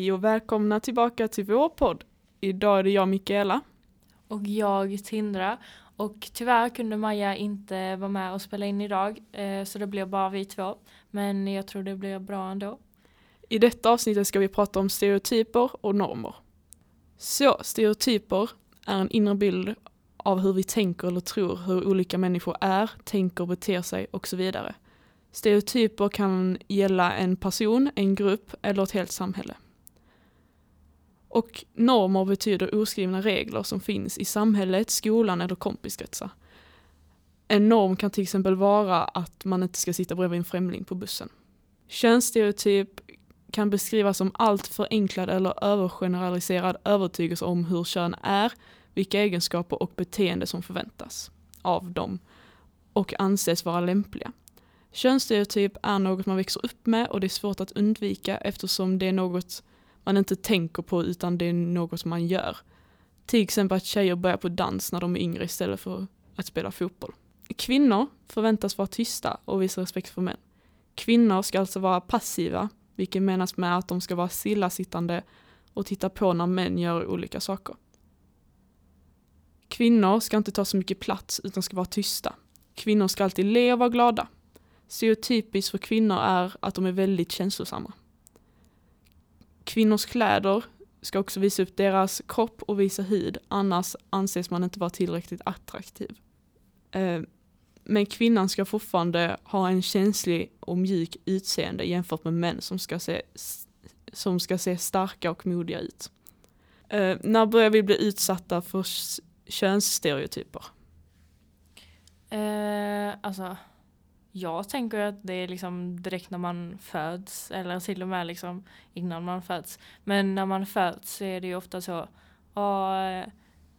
Hej och välkomna tillbaka till vår podd. Idag är det jag Mikaela. Och jag Tindra. Och tyvärr kunde Maja inte vara med och spela in idag. Eh, så det blir bara vi två. Men jag tror det blir bra ändå. I detta avsnittet ska vi prata om stereotyper och normer. Så, stereotyper är en inre bild av hur vi tänker eller tror hur olika människor är, tänker, beter sig och så vidare. Stereotyper kan gälla en person, en grupp eller ett helt samhälle. Och normer betyder oskrivna regler som finns i samhället, skolan eller kompiskretsar. En norm kan till exempel vara att man inte ska sitta bredvid en främling på bussen. Könsstereotyp kan beskrivas som allt förenklad eller övergeneraliserad övertygelse om hur kön är, vilka egenskaper och beteende som förväntas av dem och anses vara lämpliga. Könsstereotyp är något man växer upp med och det är svårt att undvika eftersom det är något man inte tänker på utan det är något man gör. Till exempel att tjejer börjar på dans när de är yngre istället för att spela fotboll. Kvinnor förväntas vara tysta och visa respekt för män. Kvinnor ska alltså vara passiva, vilket menas med att de ska vara stillasittande och titta på när män gör olika saker. Kvinnor ska inte ta så mycket plats utan ska vara tysta. Kvinnor ska alltid le och vara glada. Stereotypiskt för kvinnor är att de är väldigt känslosamma. Kvinnors kläder ska också visa upp deras kropp och visa hud, annars anses man inte vara tillräckligt attraktiv. Eh, men kvinnan ska fortfarande ha en känslig och mjuk utseende jämfört med män som ska se, som ska se starka och modiga ut. Eh, när börjar vi bli utsatta för könsstereotyper? Eh, alltså, jag tänker att det är liksom direkt när man föds eller till och med liksom innan man föds. Men när man föds så är det ju ofta så, att eh,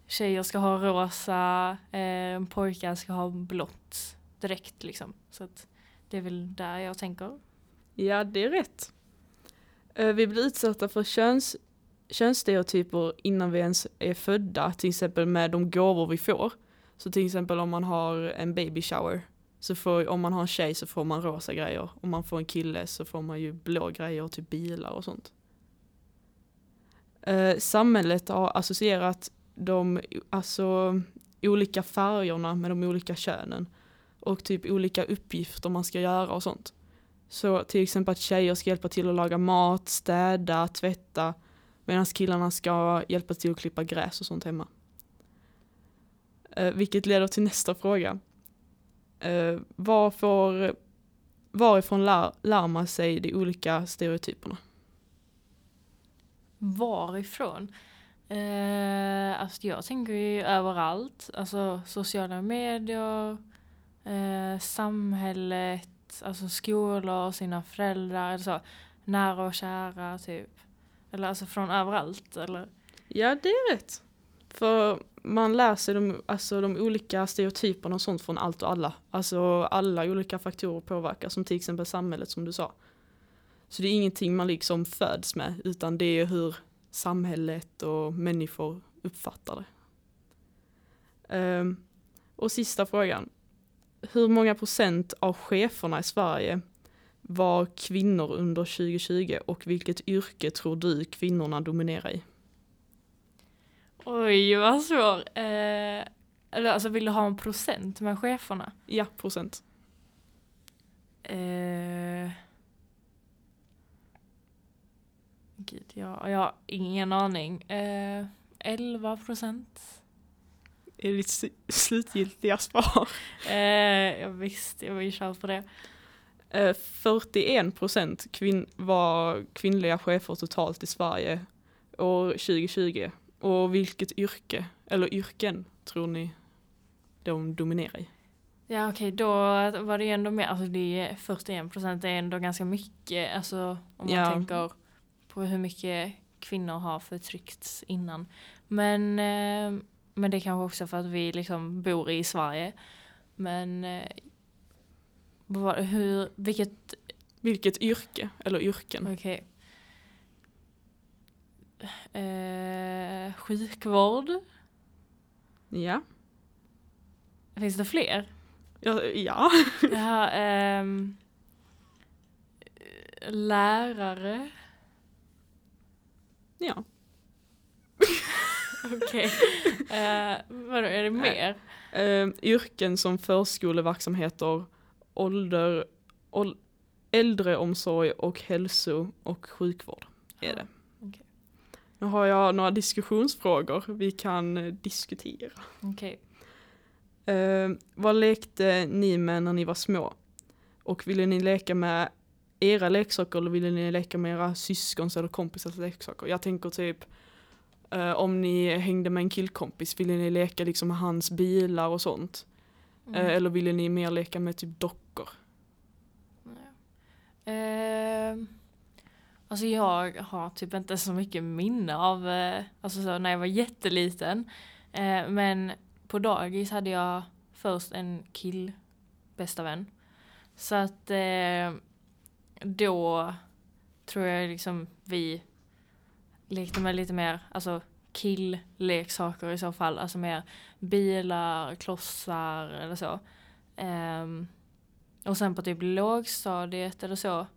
tjejer ska ha rosa, eh, pojkar ska ha blått direkt liksom. Så att det är väl där jag tänker. Ja, det är rätt. Eh, vi blir utsatta för köns, könsstereotyper innan vi ens är födda, till exempel med de gåvor vi får. Så till exempel om man har en baby shower, så får, om man har en tjej så får man rosa grejer. Om man får en kille så får man ju blå grejer, typ bilar och sånt. Eh, samhället har associerat de alltså, olika färgerna med de olika könen och typ olika uppgifter man ska göra och sånt. Så till exempel att tjejer ska hjälpa till att laga mat, städa, tvätta medan killarna ska hjälpa till att klippa gräs och sånt hemma. Eh, vilket leder till nästa fråga. Eh, var får, varifrån lär, lär man sig de olika stereotyperna? Varifrån? Eh, alltså jag tänker ju överallt. Alltså sociala medier, eh, samhället, alltså skolor, sina föräldrar, så. Nära och kära typ. Eller alltså från överallt eller? Ja det är rätt. För man lär sig de, alltså de olika stereotyperna och sånt från allt och alla. Alltså alla olika faktorer påverkar, som till exempel samhället som du sa. Så det är ingenting man liksom föds med, utan det är hur samhället och människor uppfattar det. Um, och sista frågan. Hur många procent av cheferna i Sverige var kvinnor under 2020 och vilket yrke tror du kvinnorna dominerar i? Oj, vad svår. Eh, eller alltså vill du ha en procent med cheferna? Ja, procent. Eh, gud, jag, jag har ingen aning. Eh, 11 procent. Är det ditt slutgiltiga svar? Eh, jag visste, jag vill köra på det. 41 eh, procent kvin var kvinnliga chefer totalt i Sverige år 2020. Och vilket yrke, eller yrken, tror ni de dominerar i? Ja okej, okay, då var det ju ändå mer, alltså det är 41 procent är ändå ganska mycket, alltså om man ja. tänker på hur mycket kvinnor har förtryckts innan. Men, eh, men det är kanske också för att vi liksom bor i Sverige. Men eh, hur, vilket... Vilket yrke, eller yrken. Okej. Okay. Eh, sjukvård. Ja. Finns det fler? Ja. ja. ja eh, lärare. Ja. Okej. Eh, vadå, är det mer? Eh, yrken som förskoleverksamheter, ålder, ål, äldreomsorg och hälso och sjukvård är det. Nu har jag några diskussionsfrågor vi kan eh, diskutera. Okej. Eh, vad lekte ni med när ni var små? Och ville ni leka med era leksaker eller ville ni leka med era syskons eller kompisars leksaker? Jag tänker typ eh, om ni hängde med en killkompis, ville ni leka liksom med hans bilar och sånt? Mm. Eh, eller ville ni mer leka med typ dockor? Eh, alltså jag har typ inte så mycket minne av, eh, alltså så när jag var jätteliten. Eh, men på dagis hade jag först en kill bästa vän. Så att eh, då tror jag liksom vi lekte med lite mer, alltså killleksaker i så fall. Alltså mer bilar, klossar eller så. Ehm, och sen på typ lågstadiet eller så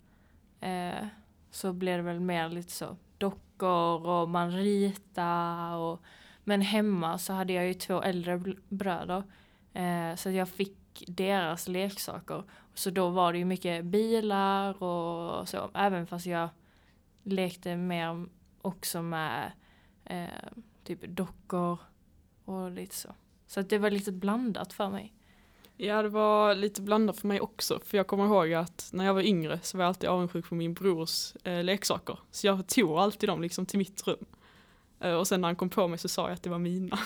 så blev det väl mer lite så dockor och man ritade och men hemma så hade jag ju två äldre bröder eh, så jag fick deras leksaker. Så då var det ju mycket bilar och så även fast jag lekte mer också med eh, typ dockor och lite så. Så att det var lite blandat för mig. Ja det var lite blandat för mig också för jag kommer ihåg att när jag var yngre så var jag alltid avundsjuk på min brors eh, leksaker. Så jag tog alltid dem liksom till mitt rum. Eh, och sen när han kom på mig så sa jag att det var mina.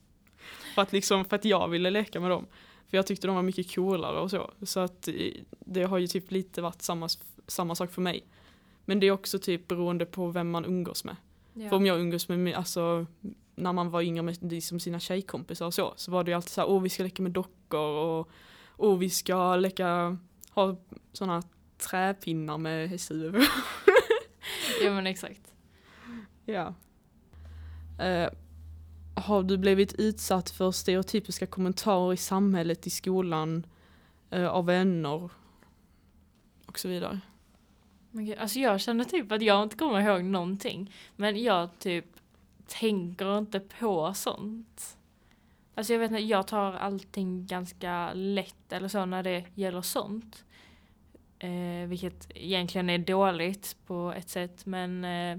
för, att liksom, för att jag ville leka med dem. För jag tyckte de var mycket coolare och så. Så att eh, det har ju typ lite varit samma, samma sak för mig. Men det är också typ beroende på vem man umgås med. Ja. För om jag umgås med, alltså när man var yngre med liksom sina tjejkompisar och så, så var det ju alltid så här, åh vi ska leka med dockor och åh vi ska leka, ha sådana träpinnar med hästhuvud. ja men exakt. ja. Eh, har du blivit utsatt för stereotypiska kommentarer i samhället, i skolan, eh, av vänner och så vidare? Alltså jag känner typ att jag inte kommer ihåg någonting. Men jag typ tänker inte på sånt. Alltså jag vet inte, jag tar allting ganska lätt eller så när det gäller sånt. Eh, vilket egentligen är dåligt på ett sätt men eh,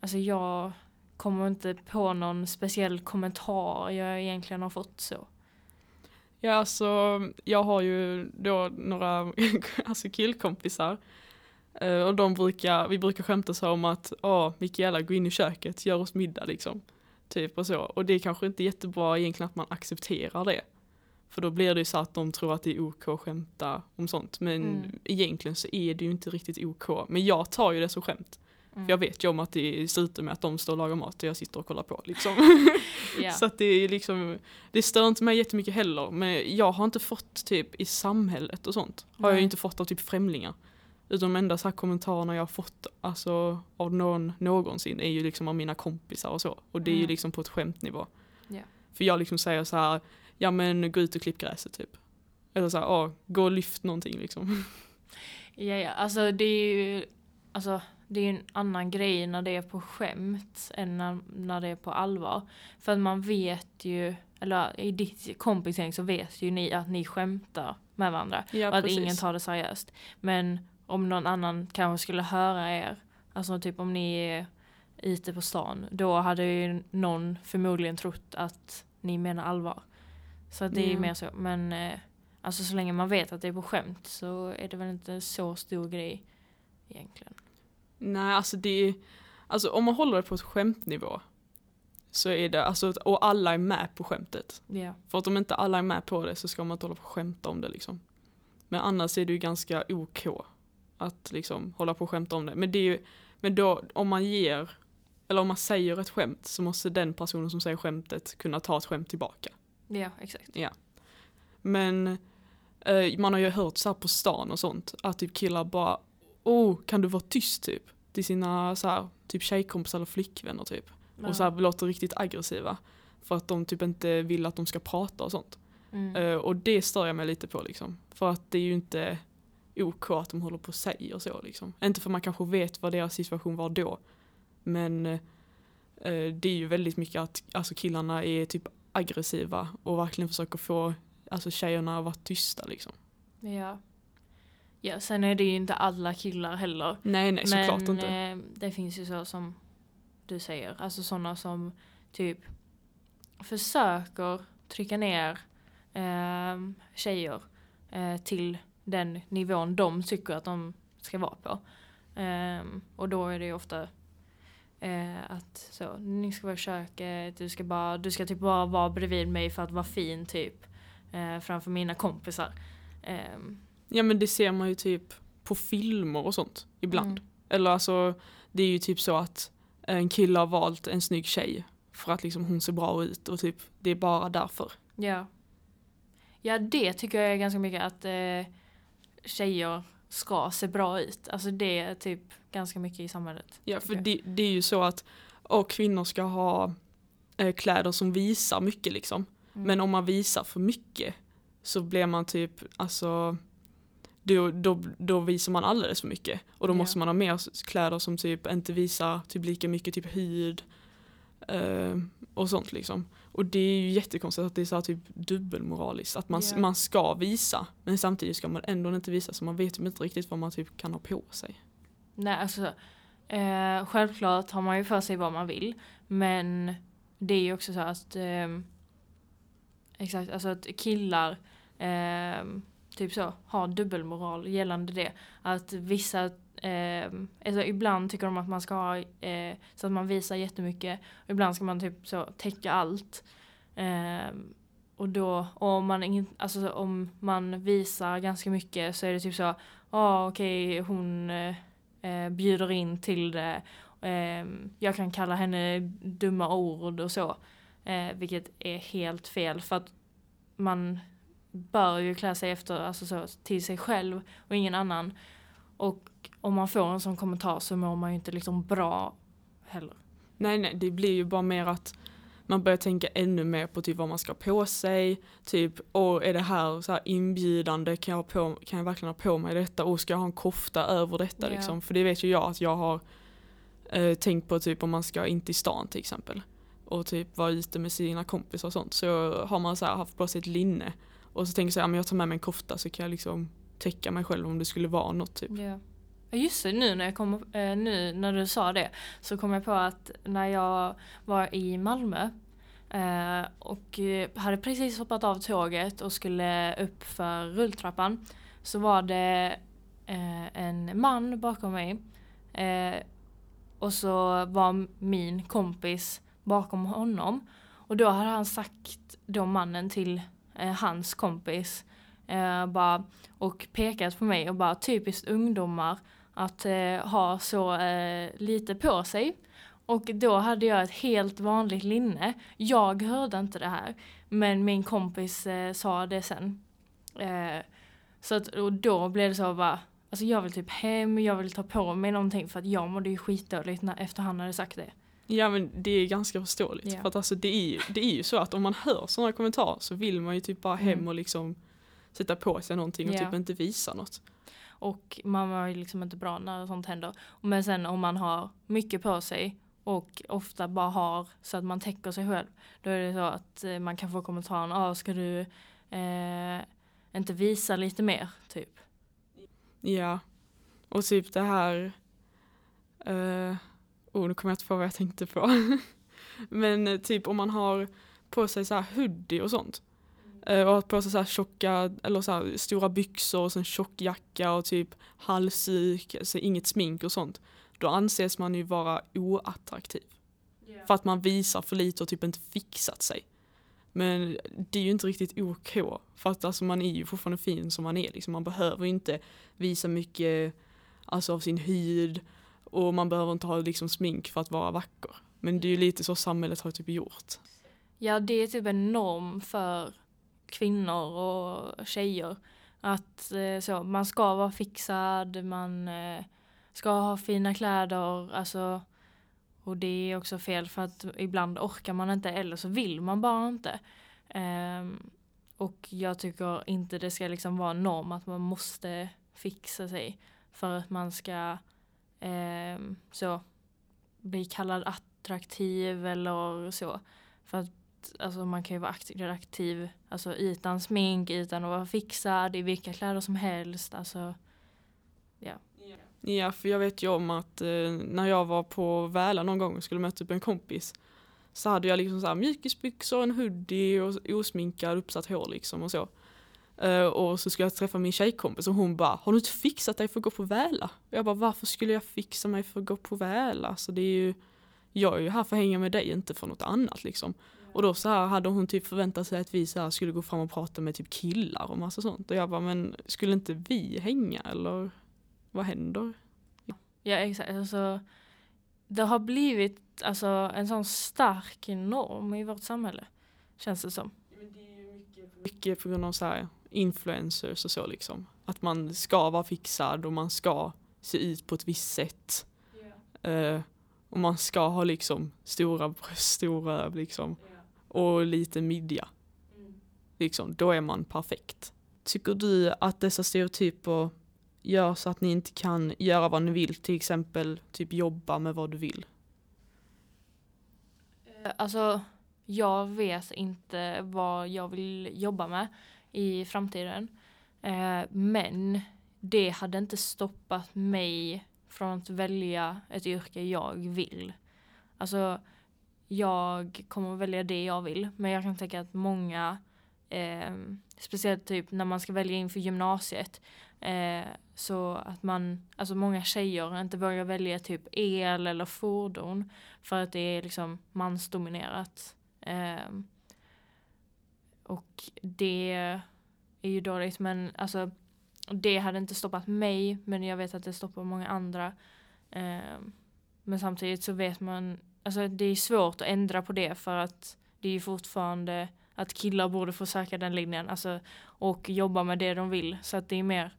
alltså jag kommer inte på någon speciell kommentar jag egentligen har fått så. Ja, alltså jag har ju då några alltså killkompisar. Eh, och de brukar, vi brukar skämta så om att, åh Mikaela gå in i köket, gör oss middag liksom. Typ och så. Och det är kanske inte jättebra egentligen att man accepterar det. För då blir det ju så att de tror att det är OK att skämta om sånt. Men Mm. egentligen så är det ju inte riktigt OK. Men jag tar ju det som skämt. Mm. För jag vet ju om att det slutar med att de står och lagar mat och jag sitter och kollar på liksom. Ja. Så att det är liksom, det stör inte mig jättemycket heller. Men jag har inte fått typ i samhället och sånt. Har jag Nej. ju inte fått av typ främlingar. Utan de enda så här kommentarerna jag har fått alltså, av någon någonsin är ju liksom av mina kompisar och så. Och det är ju Mm. liksom på ett skämtnivå. Ja. För jag liksom säger så här, ja men gå ut och klipp gräset typ. Eller så här, ja, gå och lyft någonting liksom. Ja, ja, alltså det är ju alltså, det är en annan grej när det är på skämt än när, när det är på allvar. För att man vet ju, eller i ditt kompisgäng så vet ju ni att ni skämtar med varandra. Ja, och att ingen tar det seriöst. Men om någon annan kanske skulle höra er, alltså typ om ni är ute på stan, då hade ju någon förmodligen trott att ni menar allvar. Så det är ju Ja. mer så. Men eh, alltså så länge man vet att det är på skämt så är det väl inte så stor grej egentligen. Nej, alltså det är, alltså om man håller det på ett skämtnivå så är det, alltså och alla är med på skämtet. Ja. För att om inte alla är med på det så ska man inte hålla på och skämta om det liksom. Men annars är det ju ganska OK att liksom hålla på och skämta om det. Men det är ju, men då om man ger, eller om man säger ett skämt så måste den personen som säger skämtet kunna ta ett skämt tillbaka. Ja, exakt. Men eh, man har ju hört så här på stan och sånt att typ killar bara Oh, kan du vara tyst typ? Till sina så här, typ tjejkompisar eller flickvänner typ. Och så här låter riktigt aggressiva. För att de typ inte vill att de ska prata och sånt. Mm. Eh, och det stör jag mig lite på liksom. För att det är ju inte OK att de håller på och säger så liksom. Inte för man kanske vet vad deras situation var då. Men eh, det är ju väldigt mycket att alltså killarna är typ aggressiva och verkligen försöker få alltså tjejerna att vara tysta liksom. Ja. Ja, sen är det ju inte alla killar heller. Nej, nej, såklart Men inte. eh, det finns ju så som du säger, alltså sådana som typ försöker trycka ner eh, tjejer eh, till den nivån de tycker att de ska vara på. Ehm, och då är det ju ofta eh, att så, ni ska vara i köket, du ska, bara, du ska typ bara vara bredvid mig för att vara fin typ. Eh, framför mina kompisar. Ehm, Ja men det ser man ju typ på filmer och sånt ibland. mm. Eller alltså det är ju typ så att en kille har valt en snygg tjej för att liksom hon ser bra ut och typ det är bara därför. Ja. Ja, det tycker jag är ganska mycket att eh, tjejer ska se bra ut. Alltså det är typ ganska mycket i samhället. Ja för det, det är ju så att och kvinnor ska ha eh, kläder som visar mycket liksom. Mm. Men om man visar för mycket så blir man typ, alltså då, då, då visar man alldeles för mycket. Och då Ja. måste man ha mer kläder som typ inte visar typ lika mycket typ hud eh, och sånt liksom. Och det är ju jättekonstigt att det är så här typ dubbelmoraliskt. Att man, Ja. man ska visa men samtidigt ska man ändå inte visa så man vet ju inte riktigt vad man typ kan ha på sig. Nej, alltså eh, självklart har man ju för sig vad man vill. Men det är ju också så att ehm, exakt, alltså att killar ehm, typ så har dubbelmoral gällande det. Att vissa Eh, alltså ibland tycker de att man ska ha eh, så att man visar jättemycket. Och ibland ska man typ så täcka allt. Eh, och då, och om man, in, alltså, om man visar ganska mycket så är det typ så, ja ah, okej hon eh, eh, bjuder in till det. Eh, jag kan kalla henne dumma ord och så. Eh, vilket är helt fel för att man bör ju klä sig efter, alltså så, till sig själv och ingen annan. Och om man får en sån kommentar så mår man ju inte liksom bra heller. Nej nej, det blir ju bara mer att man börjar tänka ännu mer på typ vad man ska ha på sig. Typ, och är det här så här inbjudande? Kan jag, på, kan jag verkligen ha på mig detta? Och ska jag ha en kofta över detta Ja. liksom? För det vet ju jag att jag har eh, tänkt på typ om man ska in till stan till exempel. Och typ vara ute med sina kompisar och sånt. Så har man så här haft på sig ett linne. Och så tänker jag här, men jag tar med mig en kofta så kan jag liksom täcka mig själv om det skulle vara något typ. Ja. Ja, Just det, nu när, jag kom, eh, nu när du sa det så kom jag på att när jag var i Malmö eh, och eh, hade precis hoppat av tåget och skulle upp för rulltrappan så var det eh, en man bakom mig eh, och så var min kompis bakom honom. Och då hade han sagt då mannen till eh, hans kompis bara och pekat på mig och bara typiskt ungdomar att eh, ha så eh, lite på sig. Och då hade jag ett helt vanligt linne. Jag hörde inte det här. Men min kompis eh, sa det sen. Eh, så att, och då blev det så bara, alltså jag vill typ hem, jag vill ta på mig någonting för att jag mådde ju skitdåligt när, efter han hade sagt det. Ja men det är ganska förståeligt. Ja. För att alltså det är, ju, det är ju så att om man hör sådana kommentarer så vill man ju typ bara hem Mm. och liksom sätta på sig någonting och Ja. typ inte visa något. Och man var ju liksom inte bra när sånt händer. Men sen om man har mycket på sig och ofta bara har så att man täcker sig själv. Då är det så att eh, man kan få kommentaren, ah, ska du eh, inte visa lite mer? Typ. Ja. Och typ det här, eh, oh nu kommer jag inte på vad jag tänkte på. Men eh, typ om man har på sig så här hoodie och sånt. Eh, och har på sig så här tjocka, eller så här stora byxor och sen tjock jacka och typ halsduk, alltså inget smink och sånt. Då anses man ju vara oattraktiv. För att man visar för lite och typ inte fixat sig. Men det är ju inte riktigt OK. För att alltså man är ju fortfarande fin som man är. Liksom. Man behöver inte visa mycket alltså, av sin hud. Och man behöver inte ha liksom, smink för att vara vacker. Men det är ju lite så samhället har typ gjort. Ja, det är typ en norm för kvinnor och tjejer. Att eh, så, man ska vara fixad, man eh, ska ha fina kläder, alltså och det är också fel för att ibland orkar man inte eller så vill man bara inte. Um, och jag tycker inte det ska liksom vara en norm att man måste fixa sig för att man ska um, så bli kallad attraktiv eller så. För att alltså, man kan ju vara aktiv alltså, utan smink, utan att vara fixad, i vilka kläder som helst. Alltså, ja. Ja, för jag vet ju om att eh, när jag var på Väla någon gång och skulle möta upp en kompis så hade jag liksom så här mjukisbyxor, en hoodie och osminkad uppsatt hår liksom och så. Uh, och så skulle jag träffa min tjejkompis och hon bara, har du inte fixat dig för att gå på Väla? Och jag bara, varför skulle jag fixa mig för att gå på Väla? Så det är ju, jag är ju här för att hänga med dig, inte för något annat liksom. Och då så här hade hon typ förväntat sig att vi så här skulle gå fram och prata med typ killar och massa sånt. Och jag bara, men skulle inte vi hänga eller vad händer? Ja exakt, alltså det har blivit alltså, en sån stark norm i vårt samhälle. Känns det som. Mycket på grund av så här influencers och så liksom. Att man ska vara fixad och man ska se ut på ett visst sätt. Yeah. Uh, och man ska ha liksom stora bröst, stora röv liksom. Yeah. Och lite midja. Mm. Liksom, då är man perfekt. Tycker du att dessa stereotyper gör så att ni inte kan göra vad ni vill, till exempel typ jobba med vad du vill? Eh, alltså, jag vet inte vad jag vill jobba med i framtiden. Eh, men det hade inte stoppat mig från att välja ett yrke jag vill. Alltså, jag kommer att välja det jag vill, men jag kan tänka att många, eh, speciellt typ när man ska välja inför gymnasiet, eh, så att man, alltså många tjejer inte vågar välja typ el eller fordon för att det är liksom mansdominerat. Eh, och det är ju dåligt men alltså det hade inte stoppat mig men jag vet att det stoppar många andra. Eh, men samtidigt så vet man, alltså det är svårt att ändra på det för att det är ju fortfarande att killar borde få söka den linjen alltså, och jobba med det de vill. Så att det är mer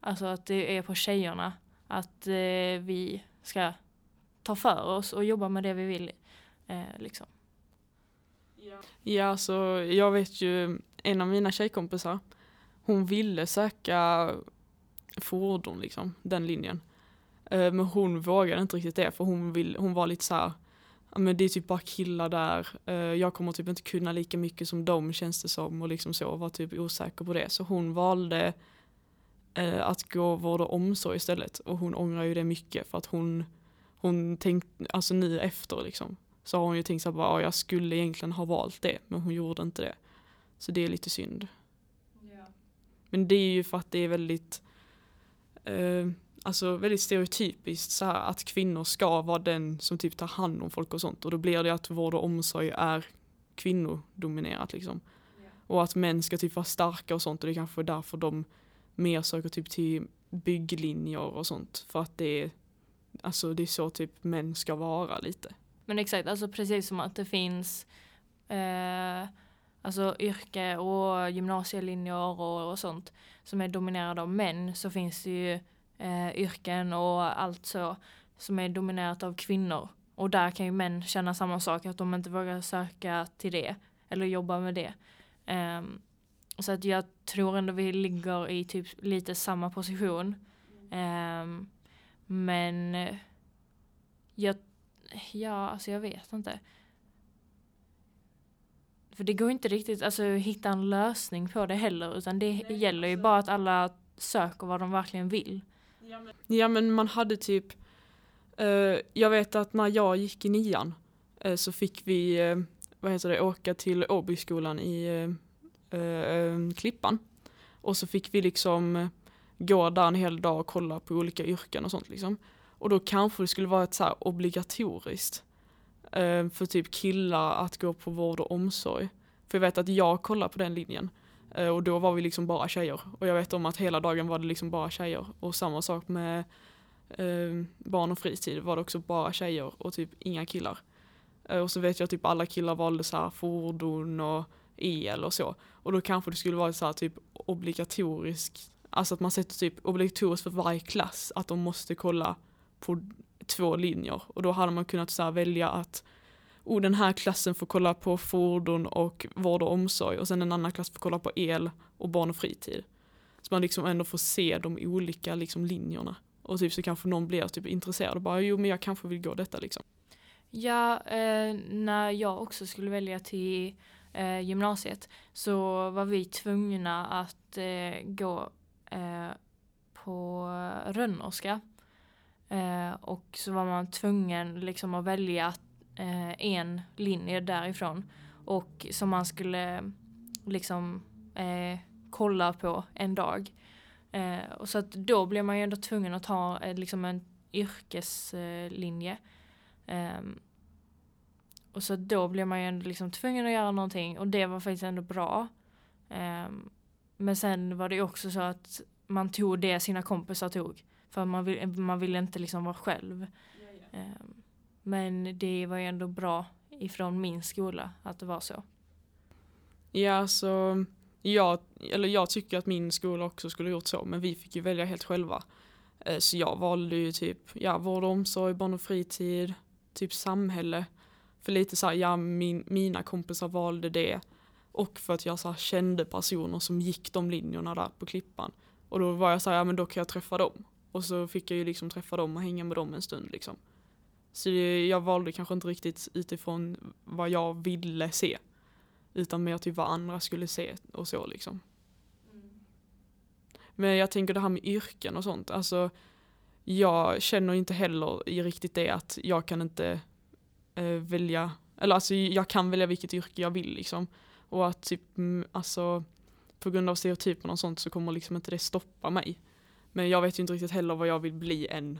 Alltså att det är på tjejerna. Att eh, vi ska ta för oss och jobba med det vi vill. Eh, liksom. Ja, alltså jag vet ju en av mina tjejkompisar. Hon ville söka fordon liksom, den linjen. Eh, men hon vågade inte riktigt det för hon, vill, hon var lite så här, men det är typ bara killar där. Eh, jag kommer typ inte kunna lika mycket som dem känns det som och liksom så var typ osäker på det. Så hon valde eh, att gå vård och omsorg istället. Och hon ångrar ju det mycket för att hon, hon tänkte, alltså nu efter liksom, så har hon ju tänkt att jag skulle egentligen ha valt det, men hon gjorde inte det. Så det är lite synd. Ja. Men det är ju för att det är väldigt, eh, alltså väldigt stereotypiskt så här, att kvinnor ska vara den som typ tar hand om folk och sånt. Och då blir det att vård och omsorg är kvinnodominerat liksom. Ja. Och att män ska typ vara starka och sånt och det är kanske därför de mer söker typ till bygglinjer och sånt för att det är, alltså det är så typ män ska vara lite. Men exakt, alltså precis som att det finns eh, alltså yrke och gymnasielinjer och, och sånt som är dominerade av män så finns det ju eh, yrken och allt så som är dominerat av kvinnor. Och där kan ju män känna samma sak, att de inte vågar söka till det eller jobba med det. Um, så att jag tror ändå vi ligger i typ lite samma position. Um, men jag, ja, alltså jag vet inte. För det går inte riktigt alltså, att hitta en lösning på det heller utan det gäller ju bara att alla söker vad de verkligen vill. Ja men man hade typ, eh, jag vet att när jag gick i nian eh, så fick vi, eh, vad heter det, åka till Åbyskolan i eh, eh Klippan. Och så fick vi liksom eh, gå där en hel dag och kolla på olika yrken och sånt liksom. Och då kanske det skulle vara ett så här obligatoriskt eh, för typ killar att gå på vård och omsorg. För jag vet att jag kollar på den linjen. Eh, och då var vi liksom bara tjejer. Och jag vet om att hela dagen var det liksom bara tjejer. Och samma sak med eh, barn och fritid var det också bara tjejer och typ inga killar. Eh, och så vet jag att typ alla killar valde så här fordon och el och så. Och då kanske det skulle vara så här typ obligatoriskt, alltså att man sätter typ obligatoriskt för varje klass att de måste kolla på två linjer. Och då hade man kunnat så välja att oh, den här klassen får kolla på fordon och vård och omsorg och sen en annan klass får kolla på el och barn och fritid. Så man liksom ändå får se de olika liksom linjerna Och typ så kanske någon blir typ intresserad och bara jo men jag kanske vill gå detta liksom. Ja, eh, när jag också skulle välja till eh, gymnasiet så var vi tvungna att eh, gå eh, på rönnorska. Eh, och så var man tvungen liksom att välja att eh, en linje därifrån. Och som man skulle liksom kolla på en dag. och så att då blev man ju ändå tvungen att ta liksom en yrkeslinje. Um, och så då blev man ju ändå liksom tvungen att göra någonting och det var faktiskt ändå bra. Um, men sen var det ju också så att man tog det sina kompisar tog. För man, vill, man ville inte liksom vara själv. Um, men det var ju ändå bra ifrån min skola att det var så. Ja, alltså, så jag, eller jag tycker att min skola också skulle gjort så, men vi fick ju välja helt själva. Eh, så jag valde ju typ ja, vård och omsorg, barn och fritid, typ samhälle. För lite så här, ja min, mina kompisar valde det och för att jag så här, kände personer som gick de linjerna där på Klippan. Och då var jag så här, ja men då kan jag träffa dem. Och så fick jag ju liksom träffa dem och hänga med dem en stund liksom. Så jag valde kanske inte riktigt utifrån vad jag ville se. Utan mer typ vad andra skulle se och så liksom. Men jag tänker det här med yrken och sånt, alltså jag känner inte heller i riktigt det att jag kan inte eh, välja, eller alltså jag kan välja vilket yrke jag vill liksom. Och att typ, mm, alltså på grund av stereotyperna och sånt så kommer liksom inte det stoppa mig. Men jag vet ju inte riktigt heller vad jag vill bli än.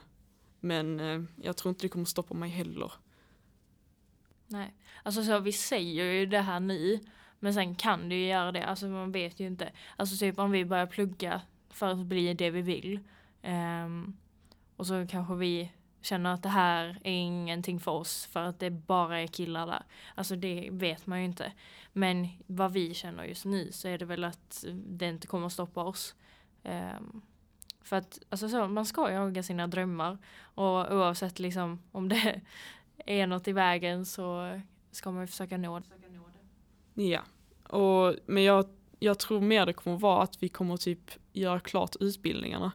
Men eh, jag tror inte det kommer stoppa mig heller. Nej, alltså så vi säger ju det här nu, men sen kan du ju göra det, alltså man vet ju inte. Alltså typ om vi börjar plugga för att bli det vi vill. Um, och så kanske vi känner att det här är ingenting för oss för att det bara är killar där. Alltså det vet man ju inte. Men vad vi känner just nu så är det väl att det inte kommer stoppa oss. Um, för att alltså så, man ska jaga sina drömmar och oavsett liksom om det är något i vägen så ska man försöka nå det. Ja, och, men jag, jag tror mer det kommer vara att vi kommer typ göra klart utbildningarna.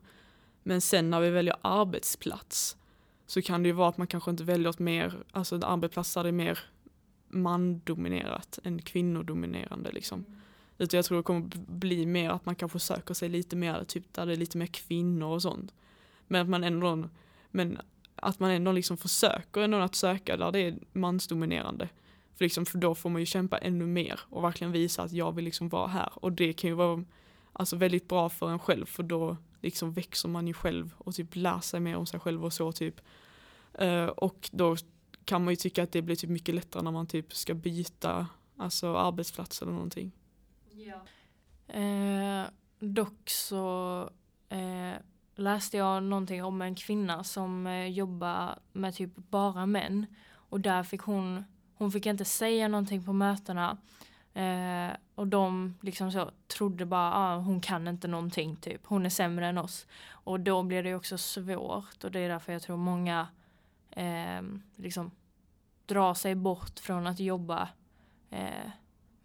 Men sen när vi väljer arbetsplats så kan det ju vara att man kanske inte väljer ett mer, alltså en arbetsplats där det är mer mandominerat än kvinnodominerande liksom. Mm. Utan jag tror det kommer bli mer att man kanske söker sig lite mer, typ där det är lite mer kvinnor och sånt. Men att man ändå, men att man ändå liksom försöker ändå att söka där det är mansdominerande. För, liksom, för då får man ju kämpa ännu mer och verkligen visa att jag vill liksom vara här. Och det kan ju vara alltså, väldigt bra för en själv för då liksom växer man ju själv och typ lär sig mer om sig själv och så typ. Uh, och då kan man ju tycka att det blir typ mycket lättare när man typ ska byta alltså arbetsplats eller någonting. Ja. Eh, dock så eh, läste jag någonting om en kvinna som eh, jobbar med typ bara män. Och där fick hon, hon fick inte säga någonting på mötena. Eh, och de liksom så trodde bara, ah, hon kan inte någonting typ. Hon är sämre än oss. Och då blir det också svårt och det är därför jag tror många eh, liksom drar sig bort från att jobba eh,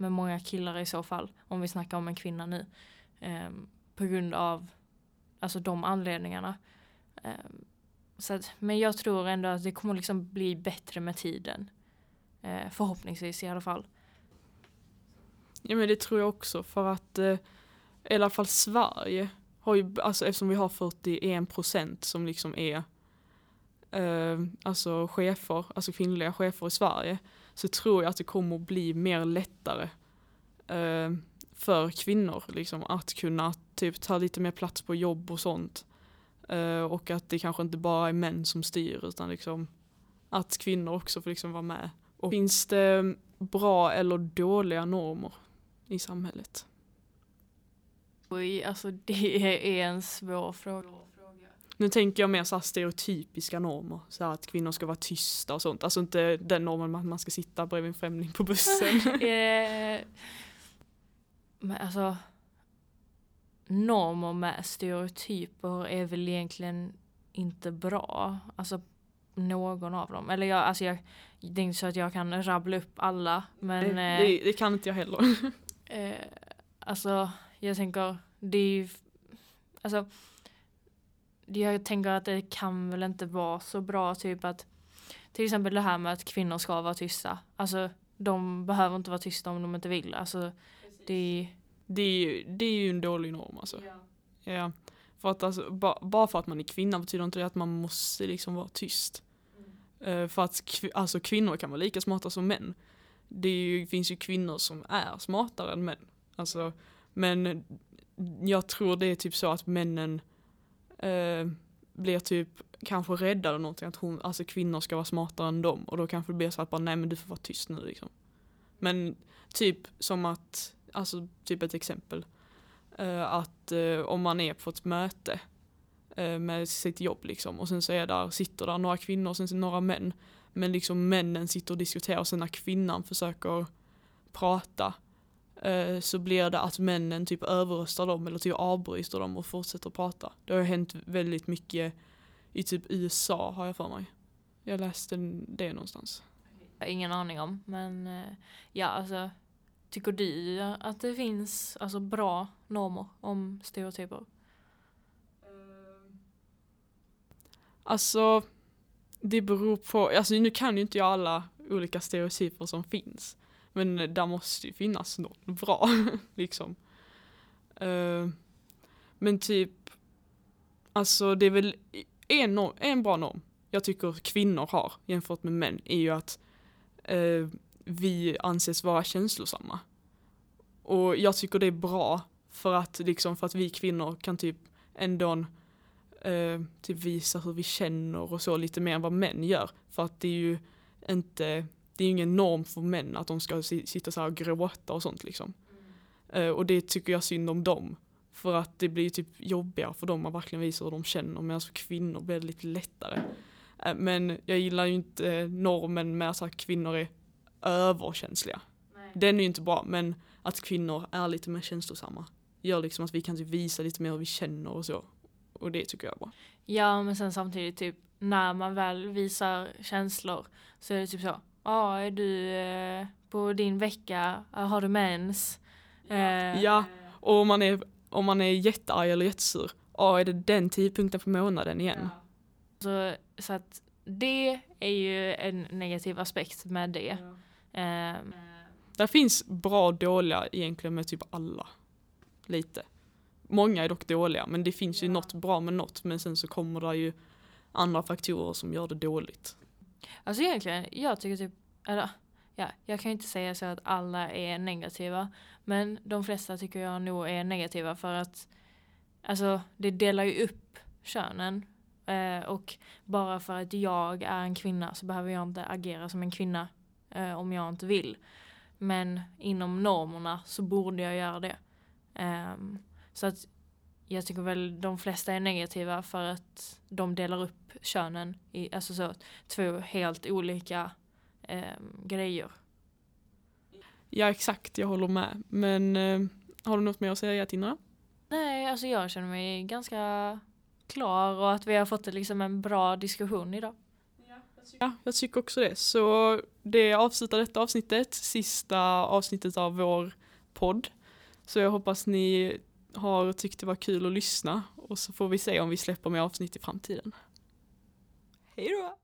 med många killar i så fall. Om vi snackar om en kvinna nu. Eh, på grund av alltså de anledningarna. Eh, så att, men jag tror ändå att det kommer liksom bli bättre med tiden. Eh, förhoppningsvis i alla fall. Ja men det tror jag också för att eh, i alla fall Sverige har ju, alltså eftersom vi har 41 procent som liksom är eh, alltså chefer, alltså kvinnliga chefer i Sverige så tror jag att det kommer bli mer lättare eh, för kvinnor liksom att kunna typ ta lite mer plats på jobb och sånt. Eh, och att det kanske inte bara är män som styr utan liksom att kvinnor också får liksom vara med. Och finns det bra eller dåliga normer i samhället? Oj, alltså det är en svår fråga. Nu tänker jag mer så stereotypiska normer, så att kvinnor ska vara tysta och sånt. Alltså inte den normen att man ska sitta bredvid en främling på bussen. eh, men alltså normer med stereotyper är väl egentligen inte bra. Alltså någon av dem. Eller jag, alltså jag, det är inte så att jag kan rabbla upp alla. Men, det, det, det kan inte jag heller. eh, alltså jag tänker, det är ju, alltså jag tänker att det kan väl inte vara så bra typ att till exempel det här med att kvinnor ska vara tysta. Alltså de behöver inte vara tysta om de inte vill. Alltså det Det är ju, det är ju en dålig norm alltså. Ja. För att alltså, ba, bara för att man är kvinna betyder inte det att man måste liksom vara tyst. Eh, för att kv- alltså, kvinnor kan vara lika smarta som män. Det ju, finns ju kvinnor som är smartare än män. Alltså, men jag tror det är typ så att männen eh, blir typ kanske rädda eller någonting. Att hon, alltså kvinnor ska vara smartare än dem. Och då kanske det blir så att bara nej men du får vara tyst nu liksom. Men typ som att, alltså typ ett exempel. Eh, att eh, om man är på ett möte eh, med sitt jobb liksom och sen så är där, sitter där några kvinnor och sen så några män. Men liksom männen sitter och diskuterar och sen när kvinnan försöker prata eh, så blir det att männen typ överröstar dem eller typ avbryter dem och fortsätter prata. Det har hänt väldigt mycket i typ USA har jag för mig. Jag läste det någonstans. Jag har ingen aning om. Men eh, ja, alltså. Tycker du att det finns alltså, bra normer om stereotyper? Alltså, det beror på, alltså nu kan ju inte jag alla olika stereotyper som finns. Men där måste ju finnas något bra, liksom. Uh, men typ, alltså det är väl en, norm, en bra norm jag tycker kvinnor har jämfört med män är ju att uh, vi anses vara känslosamma. Och jag tycker det är bra för att, liksom, för att vi kvinnor kan typ ändå eh, typ visa hur vi känner och så lite mer än vad män gör. För att det är ju inte, det är ju ingen norm för män att de ska si- sitta så här och gråta och sånt liksom. Eh, och det tycker jag synd om dem. För att det blir typ jobbigare för dem att verkligen visa hur de känner medan för kvinnor blir det lite lättare. Eh, men jag gillar ju inte normen med att kvinnor är överkänsliga. Den är ju inte bra men att kvinnor är lite mer känslosamma gör liksom att vi kan typ visa lite mer hur vi känner och så. Och det tycker jag är bra. Ja, men sen samtidigt typ när man väl visar känslor så är det typ så. Ja, är du eh, på din vecka? Ja, Har du mens? Eh, Ja, och om man är, om man är jättearg eller jättesur, ja är det den tidpunkten på månaden igen? Så, så att det är ju en negativ aspekt med det. Ehm, Det finns bra och dåliga egentligen med typ alla. Lite. Många är dock dåliga men det finns ju något bra med något men sen så kommer det ju andra faktorer som gör det dåligt. Alltså egentligen, jag tycker typ, eller ja, jag kan ju inte säga så att alla är negativa. Men de flesta tycker jag nog är negativa för att alltså det delar ju upp könen. Eh, och bara för att jag är en kvinna så behöver jag inte agera som en kvinna eh, om jag inte vill. Men inom normerna så borde jag göra det. Eh, så att jag tycker väl de flesta är negativa för att de delar upp könen i alltså så, två helt olika ehm, grejer. Ja exakt, jag håller med. Men eh, har du något mer att säga Tinna? Nej, alltså jag känner mig ganska klar och att vi har fått liksom en bra diskussion idag. Ja, jag tycker också det. Så det avslutar detta avsnittet, sista avsnittet av vår podd. Så jag hoppas ni har tyckt det var kul att lyssna och så får vi se om vi släpper mer avsnitt i framtiden. Hej då!